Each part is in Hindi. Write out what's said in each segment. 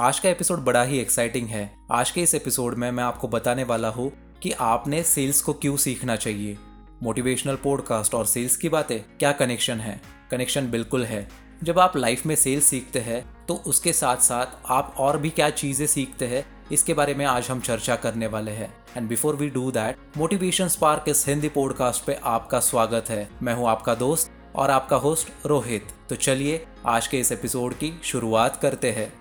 आज का एपिसोड बड़ा ही एक्साइटिंग है। आज के इस एपिसोड में मैं आपको बताने वाला हूँ कि आपने सेल्स को क्यों सीखना चाहिए। मोटिवेशनल पॉडकास्ट और सेल्स की बातें, क्या कनेक्शन है? कनेक्शन बिल्कुल है। जब आप लाइफ में सेल्स सीखते हैं तो उसके साथ साथ आप और भी क्या चीज़ें सीखते हैं, इसके बारे में आज हम चर्चा करने वाले हैं। And before we do that motivation spark इस हिंदी पॉडकास्ट पे आपका स्वागत है। मैं हूँ आपका दोस्त और आपका होस्ट रोहित। तो चलिए आज के इस एपिसोड की शुरुआत करते हैं।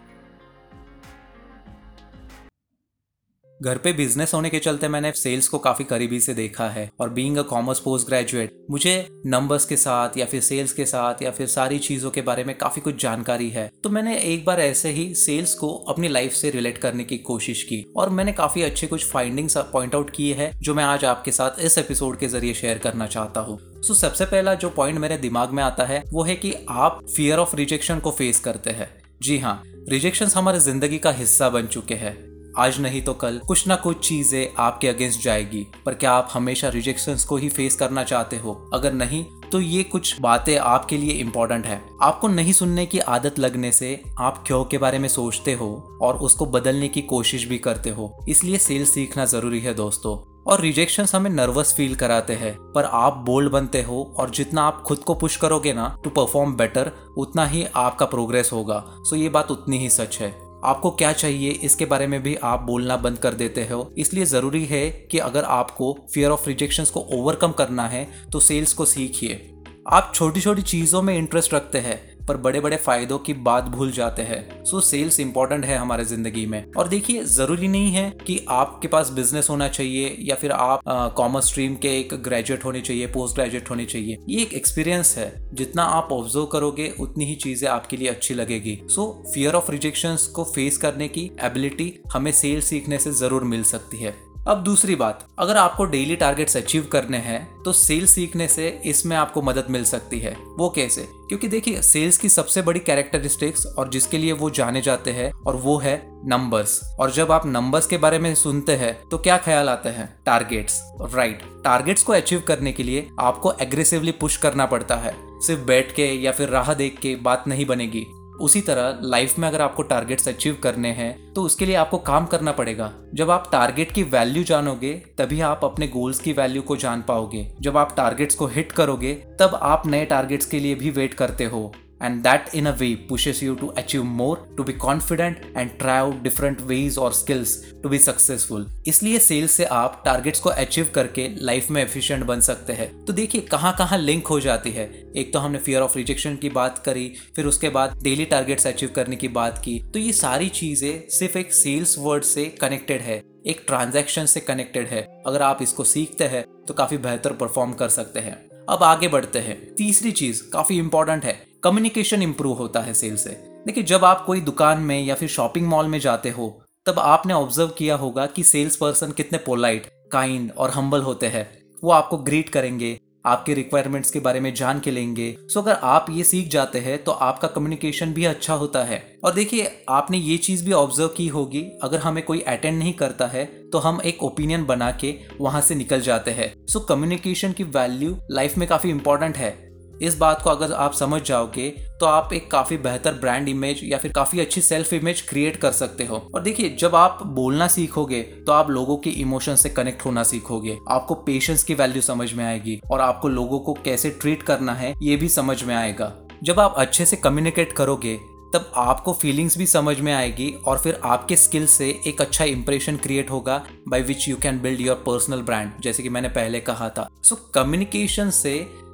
घर पे बिज़नेस होने के चलते मैंने सेल्स को काफ़ी करीबी से देखा है और being a commerce post graduate मुझे नंबर्स के साथ या फिर सेल्स के साथ या फिर सारी चीज़ों के बारे में काफ़ी कुछ जानकारी है। तो मैंने एक बार ऐसे ही सेल्स को अपनी लाइफ से रिलेट करने की कोशिश की और मैंने काफ़ी अच्छे कुछ फाइंडिंग्स पॉइंट आउट किए हैं जो मैं आज आपके साथ इस एपिसोड के ज़रिए शेयर करना चाहता हूँ। सो so, सबसे पहला जो पॉइंट मेरे दिमाग में आता है वो है कि आप फियर ऑफ़ रिजेक्शन को फेस करते हैं। जी हाँ रिजेक्शन हमारे ज़िंदगी का हिस्सा बन चुके हैं। आज नहीं तो कल। कुछ ना कुछ चीज़ें आपके अगेंस्ट जाएगी, पर क्या आप हमेशा रिजेक्शन को ही फेस करना चाहते हो? अगर नहीं तो ये कुछ बातें आपके लिए इम्पोर्टेंट है। आपको नहीं सुनने की आदत लगने से आप क्यों के बारे में सोचते हो और उसको बदलने की कोशिश भी करते हो? इसलिए सेल्स सीखना ज़रूरी है दोस्तों। और रिजेक्शन हमें नर्वस फील कराते हैं, पर आप बोल्ड बनते हो और जितना आप खुद को पुश करोगे ना टू परफॉर्म बेटर उतना ही आपका प्रोग्रेस होगा। सो ये बात उतनी ही सच है। आपको क्या चाहिए, इसके बारे में भी आप बोलना बंद कर देते हो। इसलिए ज़रूरी है कि अगर आपको फियर ऑफ़ रिजेक्शन को ओवरकम करना है तो सेल्स को सीखिए। आप छोटी छोटी चीज़ों में इंटरेस्ट रखते हैं। पर बड़े बड़े फायदों की बात भूल जाते हैं। सो सेल्स इंपॉर्टेंट है हमारे ज़िंदगी में। और देखिए, ज़रूरी नहीं है कि आपके पास बिज़नेस होना चाहिए या फिर आप कॉमर्स स्ट्रीम के एक ग्रेजुएट होने चाहिए पोस्ट ग्रेजुएट होने चाहिए। ये एक एक्सपीरियंस है। जितना आप ऑब्ज़र्व करोगे, उतनी ही चीज़ें आपके लिए अच्छी लगेगी। सो फियर ऑफ़ रिजेक्शन को फेस करने की एबिलिटी हमें सेल्स सीखने से ज़रूर मिल सकती है। अब दूसरी बात, अगर आपको डेली टारगेट्स अचीव करने हैं तो सेल्स सीखने से इसमें आपको मदद मिल सकती है। वो कैसे? क्योंकि देखिए सेल्स की सबसे बड़ी कैरेक्टरिस्टिक्स और जिसके लिए वो जाने जाते हैं, और वो है नंबर्स और जब आप नंबर्स के बारे में सुनते हैं तो क्या ख्याल आते हैं? टारगेट्स राइट टारगेट्स को अचीव करने के लिए आपको एग्रेसिवली पुश करना पड़ता है। सिर्फ़ बैठ के या फिर राह देख के बात नहीं बनेगी। उसी तरह लाइफ में अगर आपको टारगेट्स अचीव करने हैं तो उसके लिए आपको काम करना पड़ेगा। जब आप टारगेट की वैल्यू जानोगे, तभी आप अपने गोल्स की वैल्यू को जान पाओगे। जब आप टारगेट्स को हिट करोगे, तब आप नए टारगेट्स के लिए भी वेट करते हो। And that, in a way, pushes you to achieve more, to be confident and try out different ways or skills to be successful. इसलिए सेल्स से आप टारगेट्स को अचीव करके लाइफ में एफिशिएंट बन सकते हैं। तो देखिए, कहाँ कहाँ लिंक हो जाती है। एक तो हमने फियर ऑफ़ रिजेक्शन की बात करी, फिर उसके बाद डेली टारगेट्स अचीव करने की बात की। तो ये सारी चीज़ें सिर्फ़ एक सेल्स वर्ड से कनेक्टेड है, एक ट्रांजैक्शन से कनेक्टेड है। अगर आप इसको सीखते हैं तो काफ़ी बेहतर परफॉर्म कर सकते हैं। अब आगे बढ़ते हैं। तीसरी चीज़ काफ़ी इंपॉर्टेंट है कम्युनिकेशन इंप्रूव होता है सेल से। देखिए, जब आप कोई दुकान में या फिर शॉपिंग मॉल में जाते हो, तब आपने ऑब्ज़र्व किया होगा कि सेल्स पर्सन कितने पोलाइट काइंड और हम्बल होते हैं। वो आपको ग्रीट करेंगे, आपके रिक्वायरमेंट्स के बारे में जान के लेंगे। सो अगर आप ये सीख जाते हैं तो आपका कम्युनिकेशन भी अच्छा होता है। और देखिए, आपने ये चीज़ भी ऑब्ज़र्व की होगी, अगर हमें कोई अटेंड नहीं करता है तो हम एक ओपिनियन बना के वहाँ से निकल जाते हैं। सो कम्युनिकेशन की वैल्यू लाइफ में काफ़ी इंपॉर्टेंट है। इस बात को अगर आप समझ जाओगे तो आप एक काफ़ी बेहतर ब्रांड इमेज या फिर काफ़ी अच्छी सेल्फ इमेज क्रिएट कर सकते हो। और देखिए जब आप बोलना सीखोगे तो आप लोगों के इमोशन से कनेक्ट होना सीखोगे। आपको पेशेंस की वैल्यू समझ में आएगी और आपको लोगों को कैसे ट्रीट करना है ये भी समझ में आएगा। जब आप अच्छे से कम्युनिकेट करोगे तब आपको फीलिंग्स भी समझ में आएगी और फिर आपके स्किल से एक अच्छा इंप्रेशन क्रिएट होगा by which you can build your personal brand जैसे कि मैंने पहले कहा था। सो so, कम्युनिकेशन से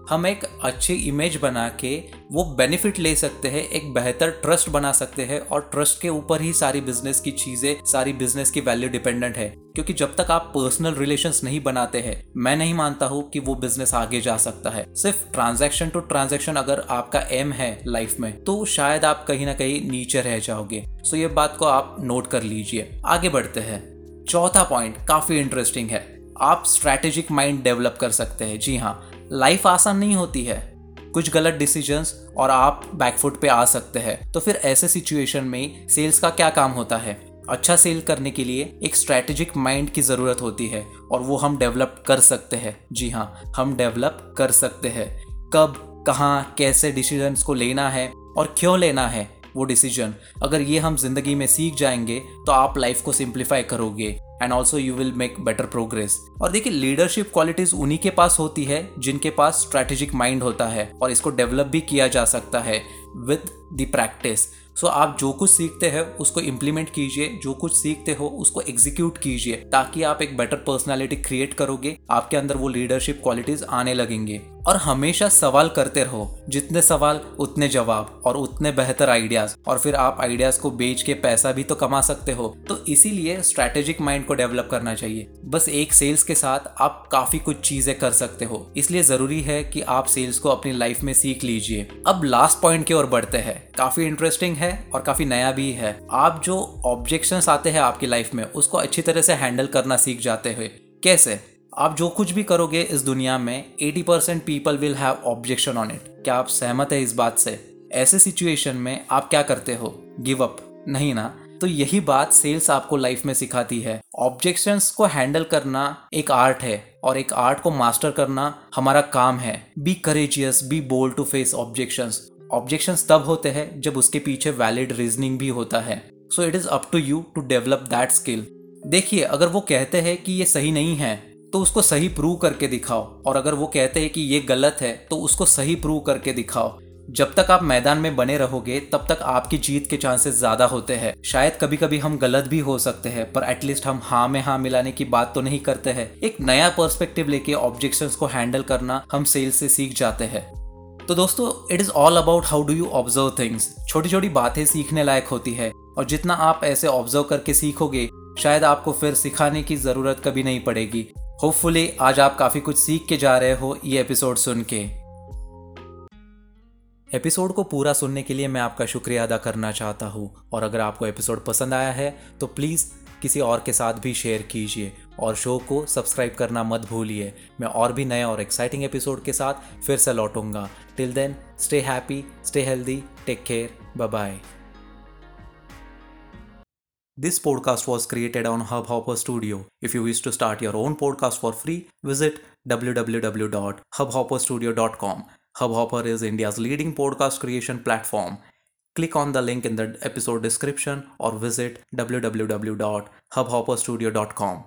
हम एक अच्छी इमेज बना के वो बेनिफिट ले सकते हैं, एक बेहतर ट्रस्ट बना सकते हैं और ट्रस्ट के ऊपर ही सारी बिज़नेस की चीज़ें, सारी बिज़नेस की वैल्यू डिपेंडेंट है। क्योंकि जब तक आप पर्सनल रिलेशंस नहीं बनाते हैं, मैं नहीं मानता हूँ कि वो बिज़नेस आगे जा सकता है। सिर्फ़ ट्रांजेक्शन टू ट्रांजेक्शन अगर आपका एम है लाइफ में तो शायद आप कहीं ना कहीं नीचे रह जाओगे। सो ये बात को आप नोट कर लीजिए। आगे बढ़ते हैं। चौथा पॉइंट काफ़ी इंटरेस्टिंग है। आप स्ट्रेटेजिक माइंड डेवलप कर सकते हैं। जी हाँ लाइफ आसान नहीं होती है। कुछ गलत डिसीजंस और आप बैकफुट पे आ सकते हैं। तो फिर ऐसे सिचुएशन में सेल्स का क्या काम होता है? अच्छा सेल करने के लिए एक स्ट्रेटेजिक माइंड की ज़रूरत होती है और वो हम डेवलप कर सकते हैं। जी हाँ हम डेवलप कर सकते हैं। कब, कहाँ, कैसे डिसीजंस को लेना है और क्यों लेना है वो डिसीज़न अगर ये हम ज़िंदगी में सीख जाएँगे तो आप लाइफ को सिंप्लीफाई करोगे। And also you will make better progress और देखिए लीडरशिप क्वालिटीज उन्हीं के पास होती है जिनके पास स्ट्रेटेजिक माइंड होता है और इसको डेवलप भी किया जा सकता है विद द प्रैक्टिस सो आप जो कुछ सीखते हैं, उसको इम्प्लीमेंट कीजिए। जो कुछ सीखते हो, उसको एग्जीक्यूट कीजिए ताकि आप एक बेटर पर्सनालिटी क्रिएट करोगे। आपके अंदर वो लीडरशिप क्वालिटीज आने लगेंगे। और हमेशा सवाल करते रहो। जितने सवाल, उतने जवाब और उतने बेहतर आइडियाज़ और फिर आप आइडियाज़ को बेच के पैसा भी तो कमा सकते हो। तो इसीलिए स्ट्रेटेजिक माइंड को डेवलप करना चाहिए। बस एक सेल्स के साथ आप काफ़ी कुछ चीज़ें कर सकते हो। इसलिए ज़रूरी है कि आप सेल्स को अपनी लाइफ में सीख लीजिए। अब लास्ट पॉइंट की ओर बढ़ते हैं। काफ़ी इंटरेस्टिंग है और काफ़ी नया भी है। आप जो ऑब्जेक्शन आते हैं आपकी लाइफ में, उसको अच्छी तरह से हैंडल करना सीख जाते हुए कैसे? आप जो कुछ भी करोगे इस दुनिया में 80 percent people will have objection on it क्या आप सहमत है इस बात से? ऐसे सिचुएशन में आप क्या करते हो? गिव अप नहीं ना? तो यही बात सेल्स आपको लाइफ में सिखाती है। ऑब्जेक्शंस को हैंडल करना एक आर्ट है और एक आर्ट को मास्टर करना हमारा काम है। Be courageous be bold to face objections objections तब होते हैं जब उसके पीछे वैलिड रीजनिंग भी होता है। So it is up to you to develop that skill देखिए, अगर वो कहते हैं कि ये सही नहीं है तो उसको सही प्रूव करके दिखाओ। और अगर वो कहते हैं कि ये गलत है तो उसको सही प्रूव करके दिखाओ। जब तक आप मैदान में बने रहोगे, तब तक आपकी जीत के चांसेस ज़्यादा होते हैं। शायद कभी कभी हम गलत भी हो सकते हैं, पर एटलीस्ट हम हाँ में हाँ मिलाने की बात तो नहीं करते हैं। एक नया पर्सपेक्टिव लेके ऑब्जेक्शन को हैंडल करना हम सेल्स से सीख जाते हैं। तो दोस्तों it is all about how do you observe things छोटी छोटी बातें सीखने लायक होती है, और जितना आप ऐसे ऑब्ज़र्व करके सीखोगे, शायद आपको फिर सिखाने की ज़रूरत कभी नहीं पड़ेगी। होपफुली आज आप काफ़ी कुछ सीख के जा रहे हो ये एपिसोड सुन के। एपिसोड को पूरा सुनने के लिए मैं आपका शुक्रिया अदा करना चाहता हूँ। और अगर आपको एपिसोड पसंद आया है तो प्लीज़ किसी और के साथ भी शेयर कीजिए। और शो को सब्सक्राइब करना मत भूलिए। मैं और भी नए और एक्साइटिंग एपिसोड के साथ फिर से लौटूँगा। Till then stay happy stay healthy take care bye bye This podcast was created on Hubhopper Studio. If you wish to start your own podcast for free, visit www.hubhopperstudio.com. Hubhopper is India's leading podcast creation platform. Click on the link in the episode description or visit www.hubhopperstudio.com.